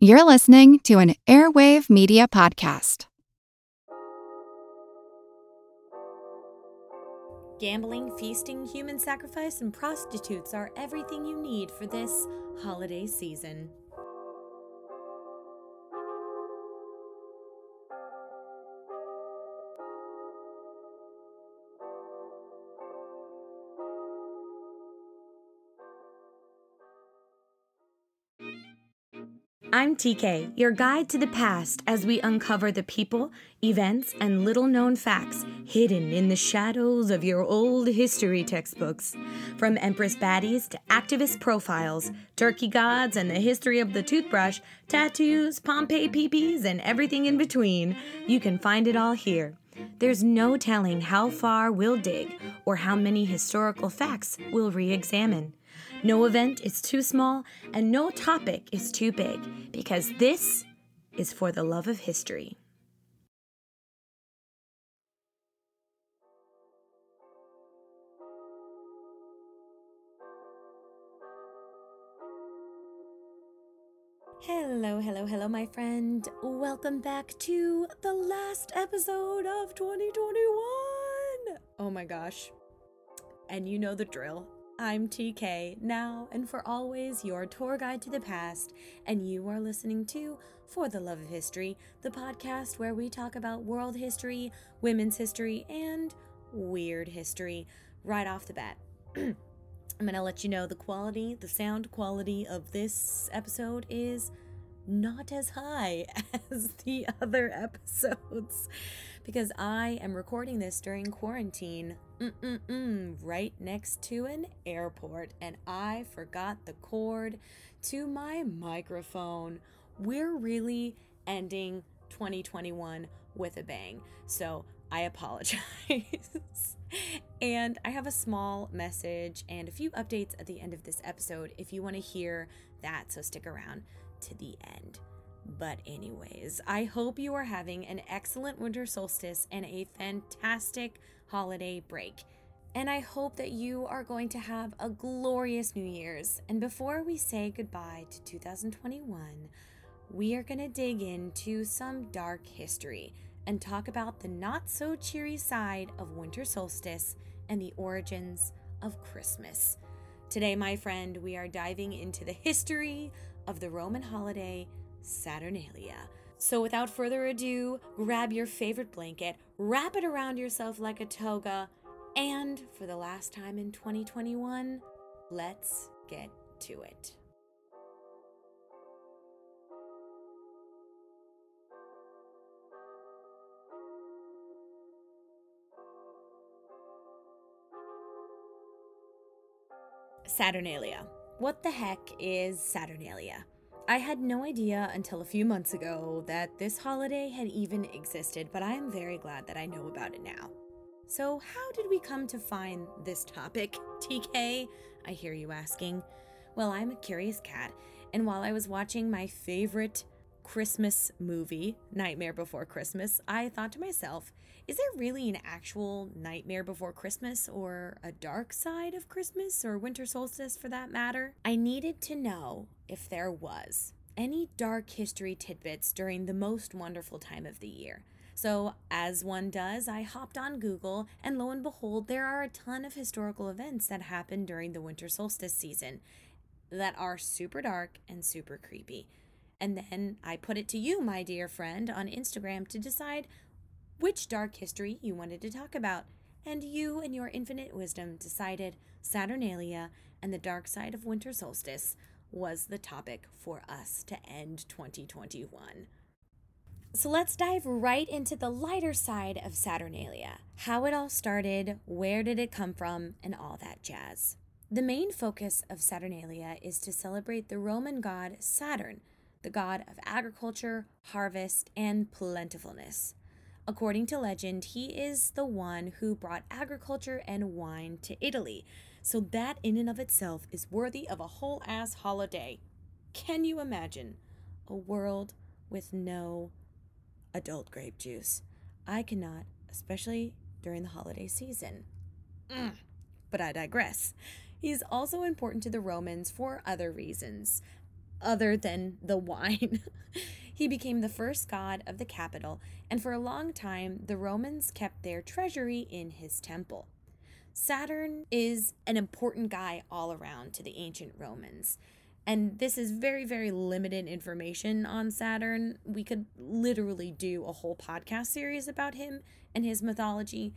You're listening to an Airwave Media Podcast. Gambling, feasting, human sacrifice, and prostitutes are everything you need for this holiday season. I'm TK, your guide to the past as we uncover the people, events, and little known facts hidden in the shadows of your old history textbooks. From Empress baddies to activist profiles, turkey gods and the history of the toothbrush, tattoos, Pompeii peepees, and everything in between, you can find it all here. There's no telling how far we'll dig or how many historical facts we'll re examine. No event is too small and no topic is too big because this is for the love of history. Hello, hello, hello, my friend. Welcome back to the last episode of 2021. Oh my gosh. And you know the drill. I'm TK, now and for always your tour guide to the past, and you are listening to For the Love of History, the podcast where we talk about world history, women's history, and weird history right off the bat. I'm going to let you know the quality, the sound quality of this episode is not as high as the other episodes because I am recording this during quarantine Mm-mm-mm, right next to an airport, and I forgot the cord to my microphone. We're really ending 2021 with a bang, so I apologize. and I have a small message and a few updates at the end of this episode if you want to hear that, so stick around to the end. But, anyways, I hope you are having an excellent winter solstice and a fantastic holiday break. And I hope that you are going to have a glorious New Year's. And before we say goodbye to 2021, we are going to dig into some dark history and talk about the not so cheery side of winter solstice and the origins of Christmas. Today, my friend, we are diving into the history of the Roman holiday Saturnalia so, without further ado, grab your favorite blanket, wrap it around yourself like a toga, and for the last time in 2021, let's get to it. Saturnalia. What the heck is Saturnalia? I had no idea until a few months ago that this holiday had even existed, but I am very glad that I know about it now. So, how did we come to find this topic, TK? I hear you asking. Well, I'm a curious cat, and while I was watching my favorite Christmas movie, Nightmare Before Christmas, I thought to myself, is there really an actual Nightmare Before Christmas or a dark side of Christmas or winter solstice for that matter? I needed to know if there was any dark history tidbits during the most wonderful time of the year. So, as one does, I hopped on Google, and lo and behold, there are a ton of historical events that happen during the winter solstice season that are super dark and super creepy. And then I put it to you, my dear friend, on Instagram to decide which dark history you wanted to talk about, and you, in your infinite wisdom, decided Saturnalia and the dark side of winter solstice was the topic for us to end 2021. So let's dive right into the lighter side of Saturnalia how it all started, where did it come from, and all that jazz. The main focus of Saturnalia is to celebrate the Roman god Saturn, the god of agriculture, harvest, and plentifulness. According to legend, he is the one who brought agriculture and wine to Italy. So that in and of itself is worthy of a whole ass holiday. Can you imagine a world with no adult grape juice? I cannot, especially during the holiday season. Mm. But I digress. He's also important to the Romans for other reasons. Other than the wine. he became the first god of the capital, and for a long time, the Romans kept their treasury in his temple. Saturn is an important guy all around to the ancient Romans. And this is very, very limited information on Saturn. We could literally do a whole podcast series about him and his mythology,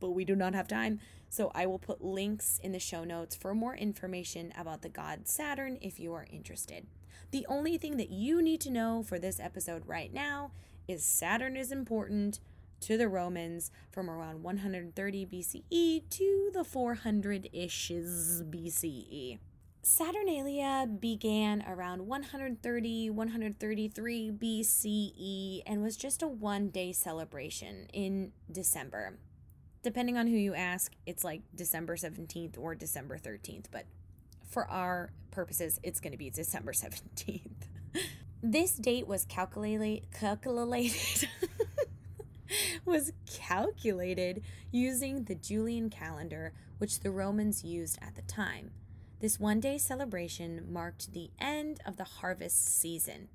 but we do not have time. So I will put links in the show notes for more information about the god Saturn if you are interested. The only thing that you need to know for this episode right now is Saturn is important to the Romans from around 130 BCE to the 400 ish BCE. Saturnalia began around 130 133 BCE and was just a one day celebration in December. Depending on who you ask, it's like December 17th or December 13th, but for our purposes, it's going to be December 17th. this date was calculated calculated was calculated using the Julian calendar which the Romans used at the time. This one day celebration marked the end of the harvest season.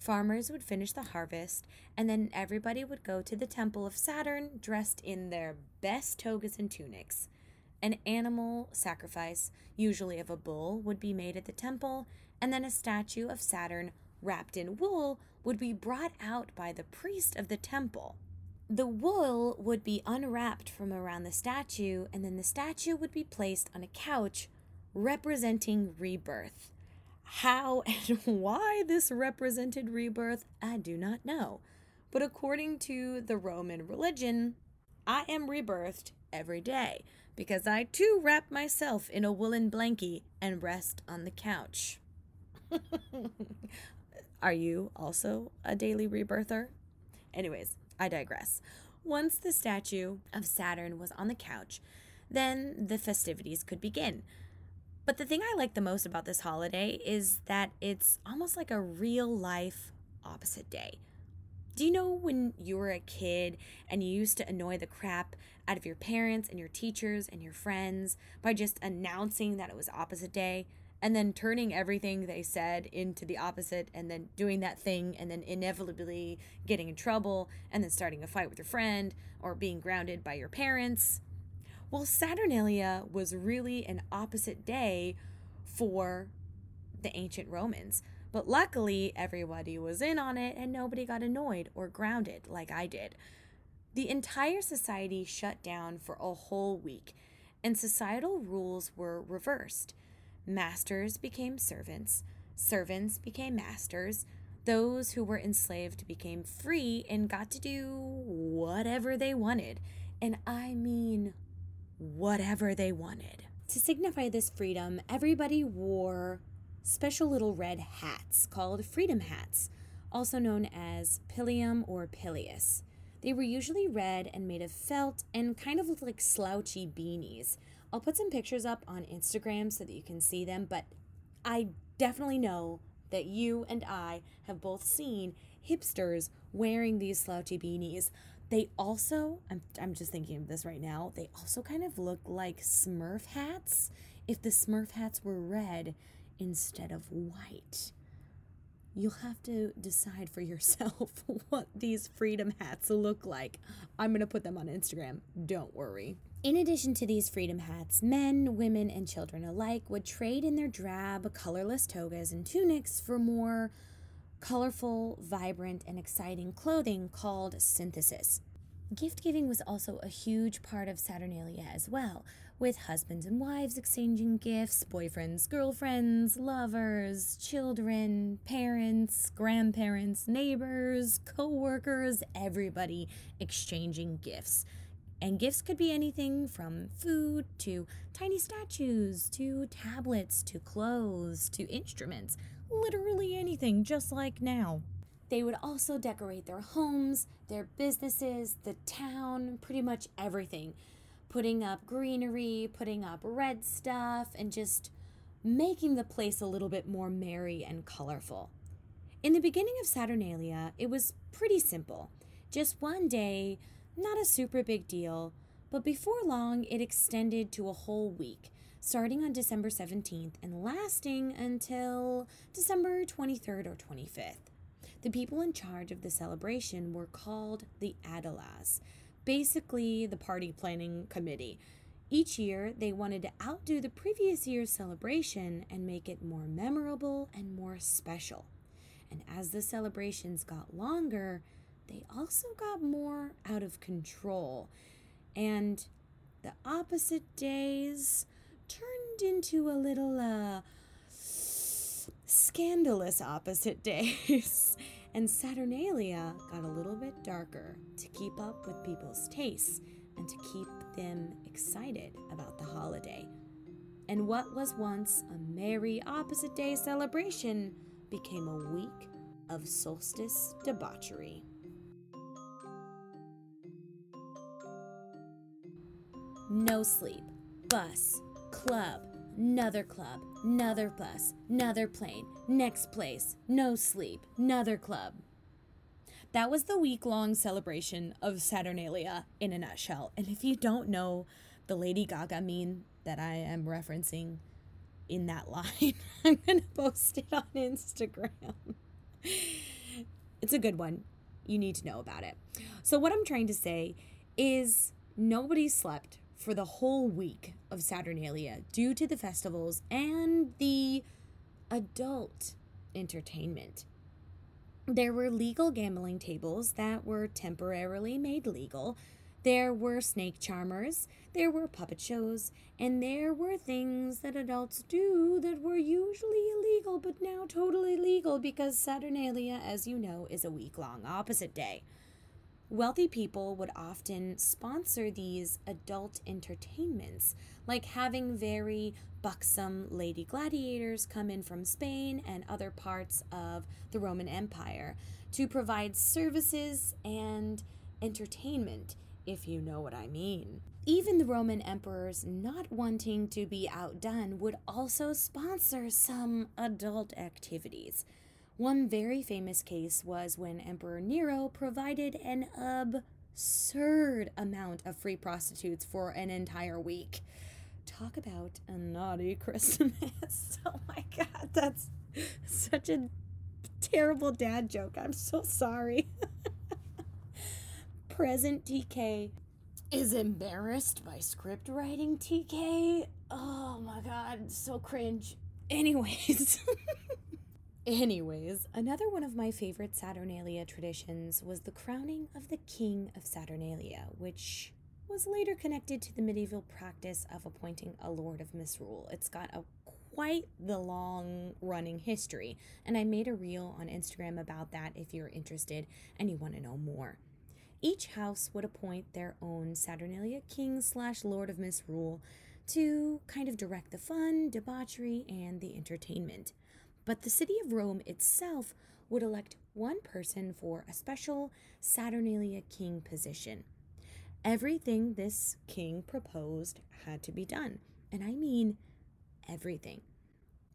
Farmers would finish the harvest, and then everybody would go to the temple of Saturn dressed in their best togas and tunics. An animal sacrifice, usually of a bull, would be made at the temple, and then a statue of Saturn wrapped in wool would be brought out by the priest of the temple. The wool would be unwrapped from around the statue, and then the statue would be placed on a couch representing rebirth. How and why this represented rebirth, I do not know. But according to the Roman religion, I am rebirthed every day because I too wrap myself in a woolen blankie and rest on the couch. Are you also a daily rebirther? Anyways, I digress. Once the statue of Saturn was on the couch, then the festivities could begin. But the thing I like the most about this holiday is that it's almost like a real life opposite day. Do you know when you were a kid and you used to annoy the crap out of your parents and your teachers and your friends by just announcing that it was opposite day and then turning everything they said into the opposite and then doing that thing and then inevitably getting in trouble and then starting a fight with your friend or being grounded by your parents? Well, Saturnalia was really an opposite day for the ancient Romans. But luckily, everybody was in on it and nobody got annoyed or grounded like I did. The entire society shut down for a whole week, and societal rules were reversed. Masters became servants, servants became masters, those who were enslaved became free and got to do whatever they wanted. And I mean whatever they wanted. To signify this freedom, everybody wore special little red hats called freedom hats, also known as pilium or pileus. They were usually red and made of felt and kind of looked like slouchy beanies. I'll put some pictures up on Instagram so that you can see them, but I definitely know that you and I have both seen hipsters wearing these slouchy beanies. They also, I'm, I'm just thinking of this right now, they also kind of look like Smurf hats if the Smurf hats were red instead of white. You'll have to decide for yourself what these freedom hats look like. I'm going to put them on Instagram. Don't worry. In addition to these freedom hats, men, women, and children alike would trade in their drab, colorless togas and tunics for more colorful, vibrant, and exciting clothing called synthesis. Gift giving was also a huge part of Saturnalia as well, with husbands and wives exchanging gifts, boyfriends, girlfriends, lovers, children, parents, grandparents, neighbors, co workers, everybody exchanging gifts. And gifts could be anything from food to tiny statues to tablets to clothes to instruments literally anything, just like now. They would also decorate their homes, their businesses, the town, pretty much everything. Putting up greenery, putting up red stuff, and just making the place a little bit more merry and colorful. In the beginning of Saturnalia, it was pretty simple. Just one day, not a super big deal, but before long, it extended to a whole week starting on December 17th and lasting until December 23rd or 25th. The people in charge of the celebration were called the aediles, basically the party planning committee. Each year, they wanted to outdo the previous year's celebration and make it more memorable and more special. And as the celebrations got longer, they also got more out of control. And the opposite days turned into a little uh, scandalous opposite days. and Saturnalia got a little bit darker to keep up with people's tastes and to keep them excited about the holiday. And what was once a merry opposite day celebration became a week of solstice debauchery. No sleep, bus, club, another club, another bus, another plane, next place, no sleep, another club. That was the week long celebration of Saturnalia in a nutshell. And if you don't know the Lady Gaga meme that I am referencing in that line, I'm going to post it on Instagram. It's a good one. You need to know about it. So, what I'm trying to say is nobody slept for the whole week of Saturnalia due to the festivals and the adult entertainment. There were legal gambling tables that were temporarily made legal. There were snake charmers, there were puppet shows, and there were things that adults do that were usually illegal but now totally legal because Saturnalia, as you know, is a week long opposite day. Wealthy people would often sponsor these adult entertainments, like having very buxom lady gladiators come in from Spain and other parts of the Roman Empire to provide services and entertainment, if you know what I mean. Even the Roman emperors, not wanting to be outdone, would also sponsor some adult activities. One very famous case was when Emperor Nero provided an absurd amount of free prostitutes for an entire week. Talk about a naughty Christmas. oh my god, that's such a terrible dad joke. I'm so sorry. Present TK is embarrassed by script writing TK. Oh my god, so cringe. Anyways. Anyways, another one of my favorite Saturnalia traditions was the crowning of the King of Saturnalia, which was later connected to the medieval practice of appointing a Lord of Misrule. It's got a quite the long running history, and I made a reel on Instagram about that if you're interested and you want to know more. Each house would appoint their own Saturnalia king slash Lord of Misrule to kind of direct the fun, debauchery, and the entertainment but the city of Rome itself would elect one person for a special Saturnalia king position. Everything this king proposed had to be done, and I mean everything.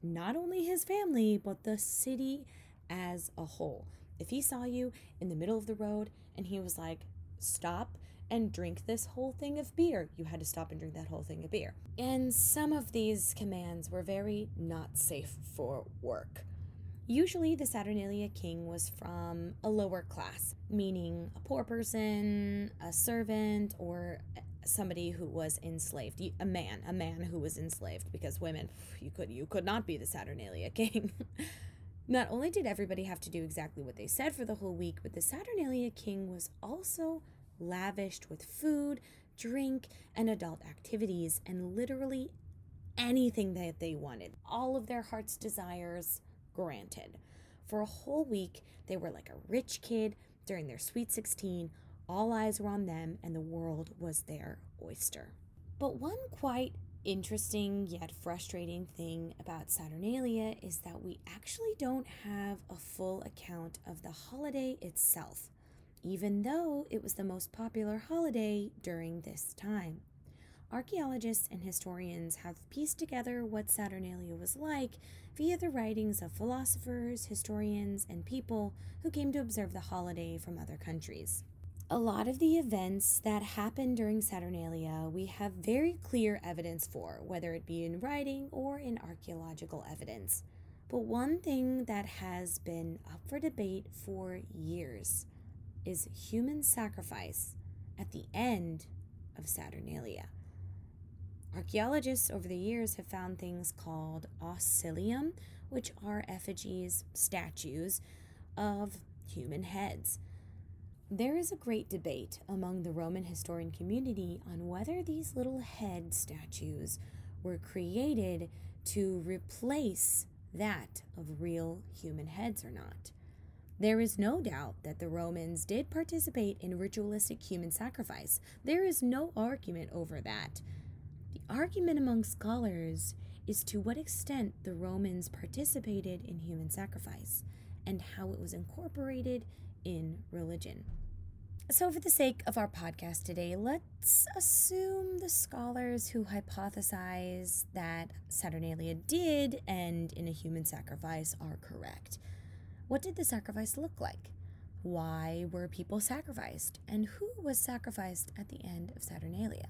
Not only his family, but the city as a whole. If he saw you in the middle of the road and he was like, stop and drink this whole thing of beer. You had to stop and drink that whole thing of beer. And some of these commands were very not safe for work. Usually, the Saturnalia king was from a lower class, meaning a poor person, a servant, or somebody who was enslaved a man a man who was enslaved because women you could you could not be the saturnalia king not only did everybody have to do exactly what they said for the whole week but the saturnalia king was also lavished with food, drink, and adult activities, and literally anything that they wanted. All of their heart's desires granted. For a whole week, they were like a rich kid during their sweet 16. All eyes were on them, and the world was their oyster. But one quite interesting yet frustrating thing about Saturnalia is that we actually don't have a full account of the holiday itself even though it was the most popular holiday during this time. Archaeologists and historians have pieced together what Saturnalia was like via the writings of philosophers, historians, and people who came to observe the holiday from other countries. A lot of the events that happened during Saturnalia, we have very clear evidence for, whether it be in writing or in archaeological evidence. But one thing that has been up for debate for years is human sacrifice at the end of Saturnalia. Archaeologists over the years have found things called oscillium, which are effigies, statues of human heads. There is a great debate among the Roman historian community on whether these little head statues were created to replace that of real human heads or not. There is no doubt that the Romans did participate in ritualistic human sacrifice. There is no argument over that. The argument among scholars is to what extent the Romans participated in human sacrifice and how it was incorporated in religion. So, for the sake of our podcast today, let's assume the scholars who hypothesize that Saturnalia did end in a human sacrifice are correct. What did the sacrifice look like? Why were people sacrificed? And who was sacrificed at the end of Saturnalia?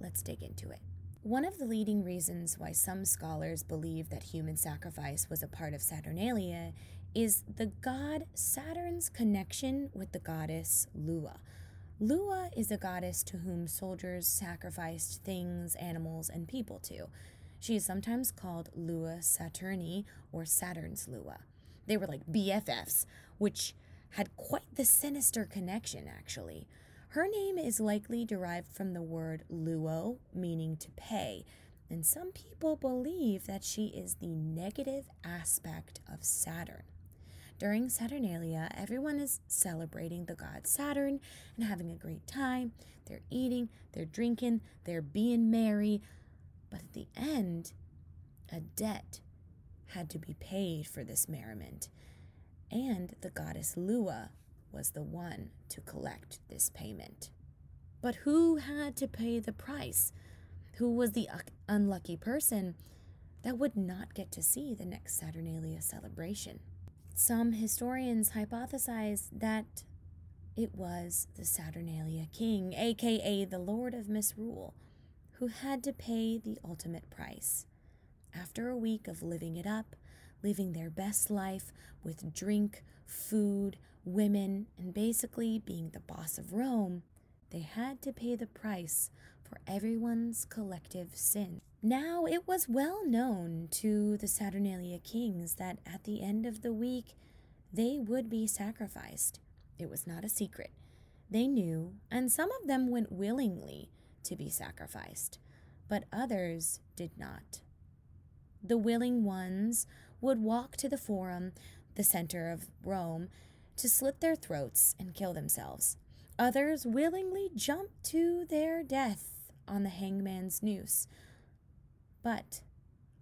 Let's dig into it. One of the leading reasons why some scholars believe that human sacrifice was a part of Saturnalia is the god Saturn's connection with the goddess Lua. Lua is a goddess to whom soldiers sacrificed things, animals, and people to. She is sometimes called Lua Saturni or Saturn's Lua. They were like BFFs, which had quite the sinister connection, actually. Her name is likely derived from the word luo, meaning to pay, and some people believe that she is the negative aspect of Saturn. During Saturnalia, everyone is celebrating the god Saturn and having a great time. They're eating, they're drinking, they're being merry. But at the end, a debt had to be paid for this merriment. And the goddess Lua was the one to collect this payment. But who had to pay the price? Who was the unlucky person that would not get to see the next Saturnalia celebration? Some historians hypothesize that it was the Saturnalia king, aka the Lord of Misrule, who had to pay the ultimate price. After a week of living it up, living their best life with drink, food, women, and basically being the boss of Rome, they had to pay the price for everyone's collective sin. Now, it was well known to the Saturnalia kings that at the end of the week, they would be sacrificed. It was not a secret. They knew, and some of them went willingly to be sacrificed, but others did not. The willing ones would walk to the Forum, the center of Rome, to slit their throats and kill themselves. Others willingly jumped to their death on the hangman's noose, but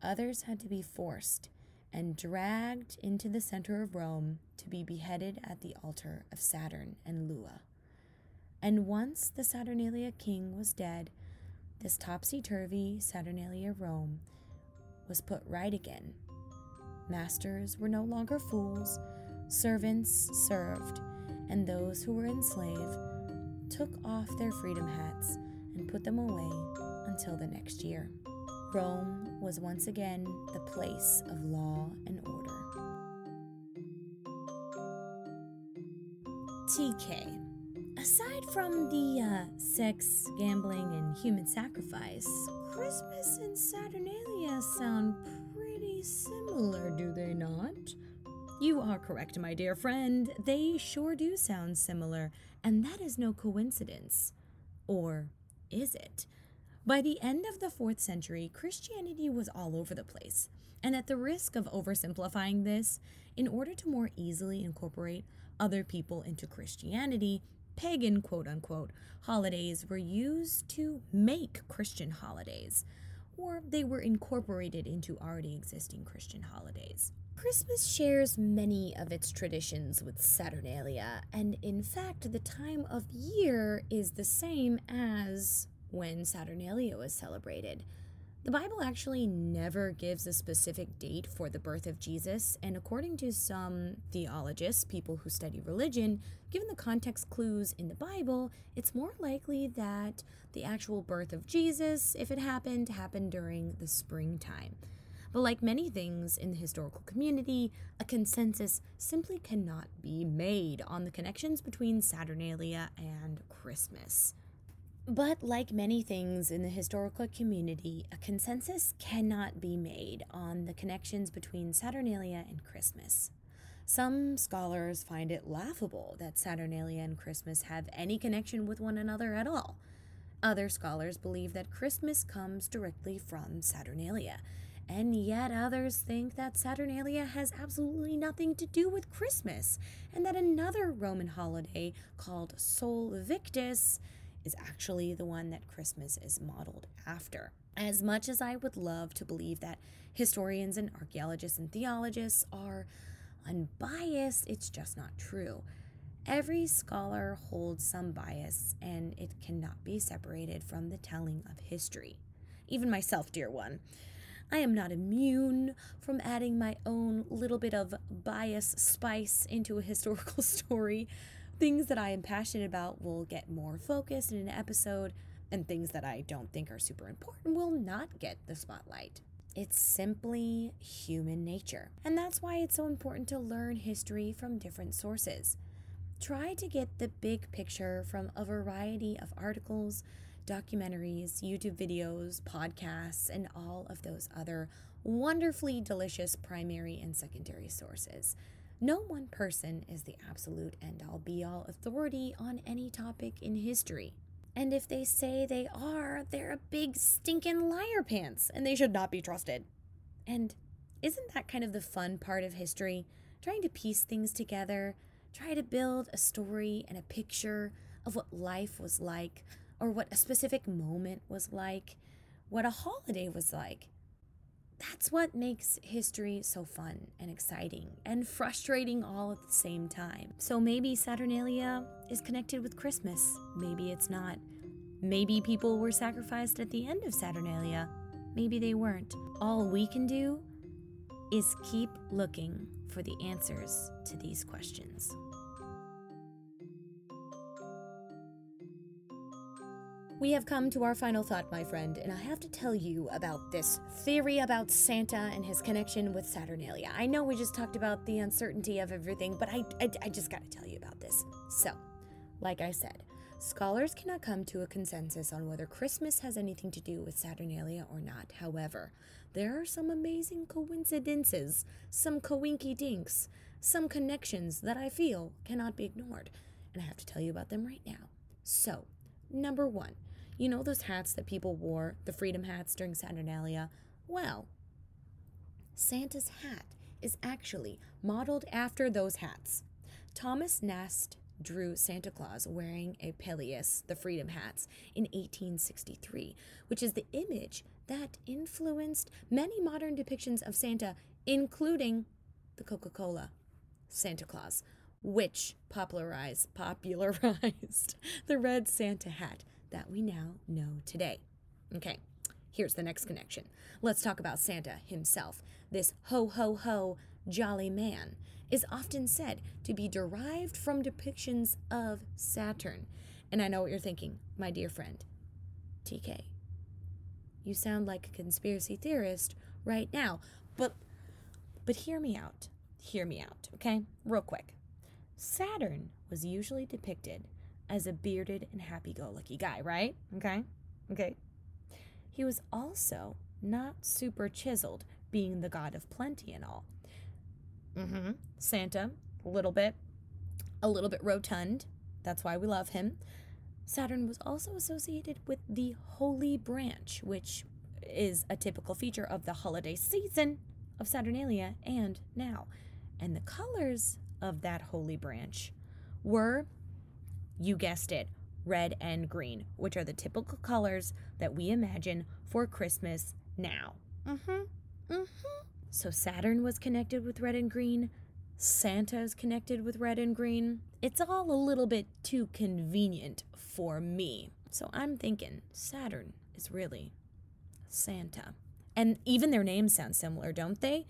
others had to be forced and dragged into the center of Rome to be beheaded at the altar of Saturn and Lua. And once the Saturnalia king was dead, this topsy turvy Saturnalia Rome was put right again. Masters were no longer fools, servants served, and those who were enslaved took off their freedom hats and put them away until the next year. Rome was once again the place of law and order. TK. Aside from the uh, sex, gambling, and human sacrifice, Christmas and Saturnalia sound pretty similar, do they not? You are correct, my dear friend. They sure do sound similar, and that is no coincidence. Or is it? By the end of the fourth century, Christianity was all over the place. And at the risk of oversimplifying this, in order to more easily incorporate other people into Christianity, pagan quote unquote holidays were used to make Christian holidays, or they were incorporated into already existing Christian holidays. Christmas shares many of its traditions with Saturnalia, and in fact, the time of year is the same as when Saturnalia was celebrated. The Bible actually never gives a specific date for the birth of Jesus, and according to some theologists, people who study religion, given the context clues in the Bible, it's more likely that the actual birth of Jesus, if it happened, happened during the springtime. But like many things in the historical community, a consensus simply cannot be made on the connections between Saturnalia and Christmas. But like many things in the historical community, a consensus cannot be made on the connections between Saturnalia and Christmas. Some scholars find it laughable that Saturnalia and Christmas have any connection with one another at all. Other scholars believe that Christmas comes directly from Saturnalia, and yet others think that Saturnalia has absolutely nothing to do with Christmas, and that another Roman holiday called Sol Invictus is actually the one that Christmas is modeled after. As much as I would love to believe that historians and archaeologists and theologists are unbiased, it's just not true. Every scholar holds some bias, and it cannot be separated from the telling of history. Even myself, dear one. I am not immune from adding my own little bit of bias spice into a historical story. Things that I am passionate about will get more focused in an episode, and things that I don't think are super important will not get the spotlight. It's simply human nature. And that's why it's so important to learn history from different sources. Try to get the big picture from a variety of articles, documentaries, YouTube videos, podcasts, and all of those other wonderfully delicious primary and secondary sources. No one person is the absolute end all be all authority on any topic in history. And if they say they are, they're a big stinking liar pants and they should not be trusted. And isn't that kind of the fun part of history? Trying to piece things together, try to build a story and a picture of what life was like, or what a specific moment was like, what a holiday was like. That's what makes history so fun and exciting and frustrating all at the same time. So maybe Saturnalia is connected with Christmas, maybe it's not. Maybe people were sacrificed at the end of Saturnalia, maybe they weren't. All we can do is keep looking for the answers to these questions. We have come to our final thought, my friend, and I have to tell you about this theory about Santa and his connection with Saturnalia. I know we just talked about the uncertainty of everything, but I, I, I just gotta tell you about this. So, like I said, scholars cannot come to a consensus on whether Christmas has anything to do with Saturnalia or not. However, there are some amazing coincidences, some coinky dinks, some connections that I feel cannot be ignored, and I have to tell you about them right now. So, number one, you know those hats that people wore, the freedom hats during Saturnalia? Well, Santa's hat is actually modeled after those hats. Thomas Nast drew Santa Claus wearing a pileus, the freedom hats, in 1863, which is the image that influenced many modern depictions of Santa, including the Coca Cola Santa Claus, which popularized, popularized the red Santa hat that we now know today. Okay, here's the next connection. Let's talk about Santa himself. This ho ho ho jolly man is often said to be derived from depictions of Saturn. And I know what you're thinking, my dear friend. TK, you sound like a conspiracy theorist right now, but but hear me out. Hear me out, okay? Real quick. Saturn was usually depicted as a bearded and happy go lucky guy, right? Okay. Okay. He was also not super chiseled, being the god of plenty and all. Mm-hmm. Santa, a little bit, a little bit rotund. That's why we love him. Saturn was also associated with the Holly Branch, which is a typical feature of the holiday season of Saturnalia and now. And the colors of that Holly Branch were you guessed it, red and green, which are the typical colors that we imagine for Christmas now. Mm-hmm. Mm-hmm. So Saturn was connected with red and green. Santa's connected with red and green. It's all a little bit too convenient for me. So I'm thinking Saturn is really Santa. And even their names sound similar, don't they?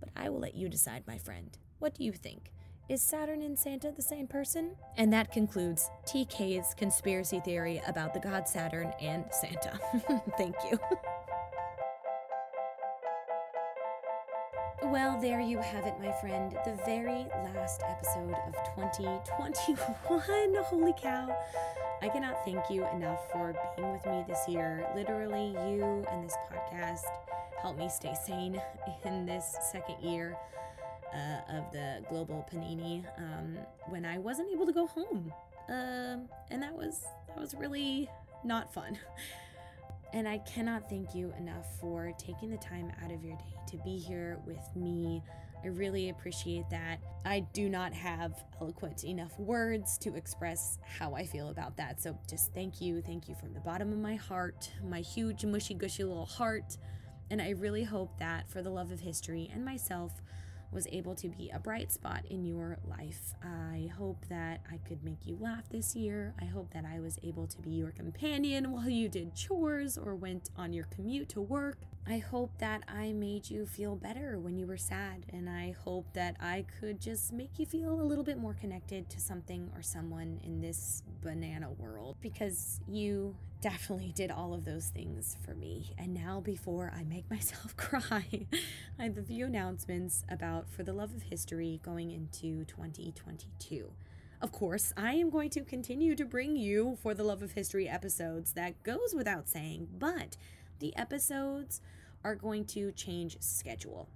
But I will let you decide, my friend. What do you think? Is Saturn and Santa the same person? And that concludes TK's conspiracy theory about the god Saturn and Santa. Thank you. Well, there you have it, my friend. The very last episode of 2021. Holy cow. I cannot thank you enough for being with me this year. Literally, you and this podcast helped me stay sane in this second year uh, of the global panini um, when I wasn't able to go home. Um, and that was that was really not fun. And I cannot thank you enough for taking the time out of your day to be here with me. I really appreciate that. I do not have eloquent enough words to express how I feel about that. So just thank you. Thank you from the bottom of my heart, my huge, mushy, gushy little heart. And I really hope that for the love of history and myself, was able to be a bright spot in your life. I hope that I could make you laugh this year. I hope that I was able to be your companion while you did chores or went on your commute to work. I hope that I made you feel better when you were sad, and I hope that I could just make you feel a little bit more connected to something or someone in this banana world because you definitely did all of those things for me. And now, before I make myself cry, I have a few announcements about For the Love of History going into 2022. Of course, I am going to continue to bring you For the Love of History episodes. That goes without saying, but the episodes are going to change schedule.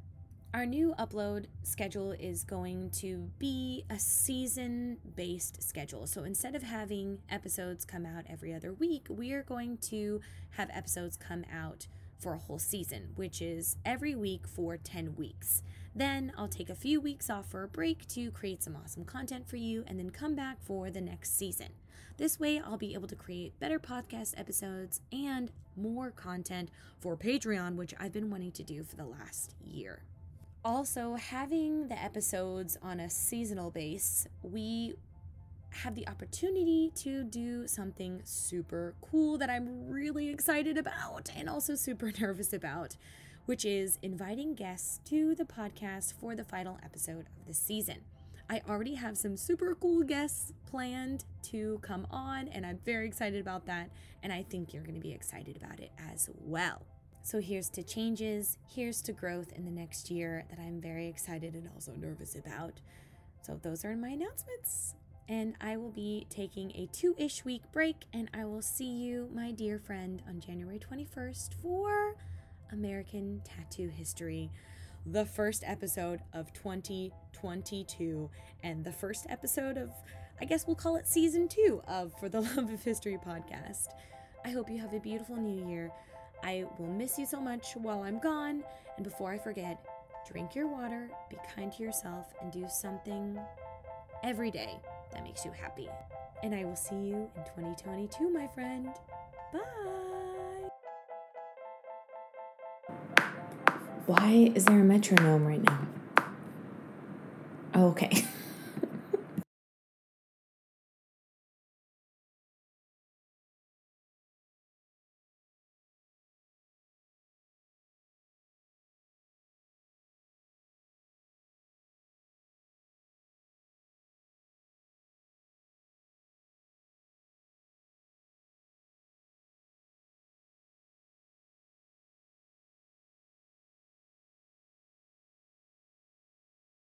Our new upload schedule is going to be a season based schedule. So instead of having episodes come out every other week, we are going to have episodes come out for a whole season, which is every week for 10 weeks. Then I'll take a few weeks off for a break to create some awesome content for you and then come back for the next season. This way, I'll be able to create better podcast episodes and more content for Patreon, which I've been wanting to do for the last year. Also, having the episodes on a seasonal base, we have the opportunity to do something super cool that I'm really excited about and also super nervous about, which is inviting guests to the podcast for the final episode of the season. I already have some super cool guests planned to come on, and I'm very excited about that. And I think you're going to be excited about it as well. So here's to changes, here's to growth in the next year that I'm very excited and also nervous about. So those are my announcements. And I will be taking a two ish week break, and I will see you, my dear friend, on January 21st for American Tattoo History, the first episode of 2022, and the first episode of, I guess we'll call it season two of For the Love of History podcast. I hope you have a beautiful new year. I will miss you so much while I'm gone. And before I forget, drink your water, be kind to yourself, and do something every day that makes you happy. And I will see you in 2022, my friend. Bye. Why is there a metronome right now? Oh, okay.